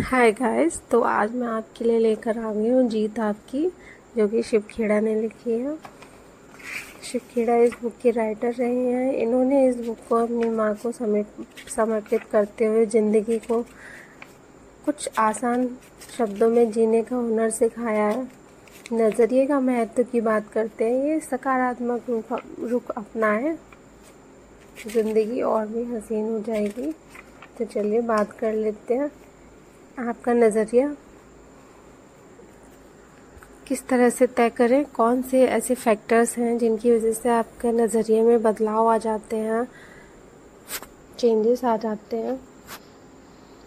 Hi guys तो आज मैं आपके लिए लेकर आ गई हूँ जीत आपकी, जो कि शिव खेड़ा ने लिखी है। शिव खेड़ा इस बुक के राइटर रहे हैं। इन्होंने इस बुक को अपनी माँ को समर्पित करते हुए ज़िंदगी को कुछ आसान शब्दों में जीने का हुनर सिखाया है। नज़रिए का महत्व की बात करते हैं, ये सकारात्मक रुख रुख अपनाएँ। ज़िंदगी और भी हसीन हो जाएगी। तो चलिए बात कर लेते हैं। आपका नज़रिया? किस तरह से तय करें? कौन से ऐसे फैक्टर्स हैं जिनकी वजह से आपके नज़रिए में बदलाव आ जाते हैं? चेंजेस आ जाते हैं।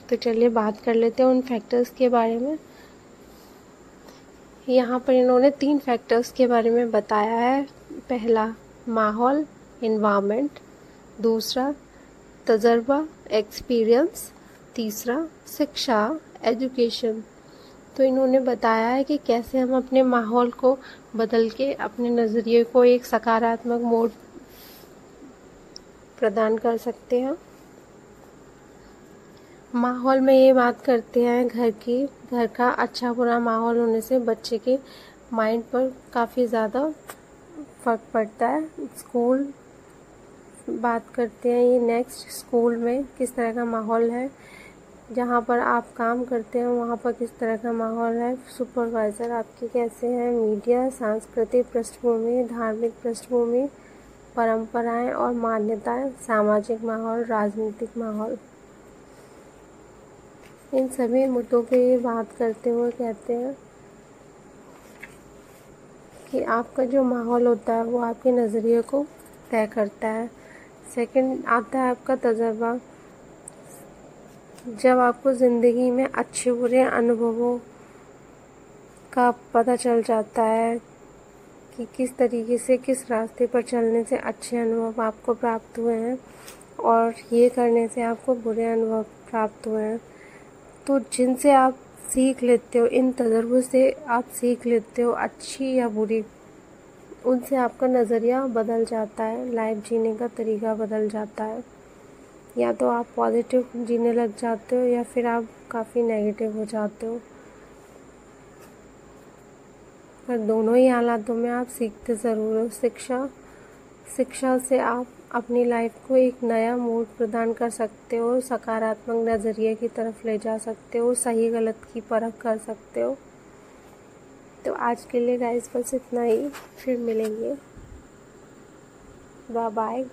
तो चलिए बात कर लेते हैं उन फैक्टर्स के बारे में। यहाँ पर इन्होंने तीन फैक्टर्स के बारे में बताया है। पहला, माहौल इन्वामेंट दूसरा, तजर्बा एक्सपीरियंस तीसरा, शिक्षा एजुकेशन तो इन्होंने बताया है कि कैसे हम अपने माहौल को बदल के, अपने नज़रिए को एक सकारात्मक मोड प्रदान कर सकते हैं। माहौल में ये बात करते हैं, घर की, घर का अच्छा बुरा माहौल होने से बच्चे के माइंड पर काफ़ी ज़्यादा फ़र्क पड़ता है। स्कूल बात करते हैं, ये नेक्स्ट स्कूल में किस तरह का माहौल है जहाँ पर आप काम करते हैं, वहाँ पर किस तरह का माहौल है? सुपरवाइज़र आपके कैसे हैं? मीडिया सांस्कृतिक पृष्ठभूमि, धार्मिक पृष्ठभूमि, परंपराएँ और मान्यताएँ, सामाजिक माहौल, राजनीतिक माहौल। इन सभी मुद्दों पे बात करते हुए कहते हैं कि आपका जो माहौल होता है, वो आपके नज़रिए को तय करता है। सेकंड, आता है आपका तजर्बा। जब आपको ज़िंदगी में अच्छे बुरे अनुभवों का पता चल जाता है कि किस तरीके से किस रास्ते पर चलने से अच्छे अनुभव आपको प्राप्त हुए हैं और ये करने से आपको बुरे अनुभव प्राप्त हुए हैं तो जिनसे आप सीख लेते हो, इन तजर्बों से आप सीख लेते हो अच्छी या बुरी, उनसे आपका नज़रिया बदल जाता है, लाइफ जीने का तरीका बदल जाता है। या तो आप पॉजिटिव जीने लग जाते हो या फिर आप काफ़ी नेगेटिव हो जाते हो। पर दोनों ही हालातों में आप सीखते ज़रूर हो। शिक्षा शिक्षा से आप अपनी लाइफ को एक नया मूड प्रदान कर सकते हो, सकारात्मक नज़रिए की तरफ़ ले जा सकते हो, सही गलत की परख कर सकते हो। तो आज के लिए गाइस बस इतना ही। फिर मिलेंगे। Bye bye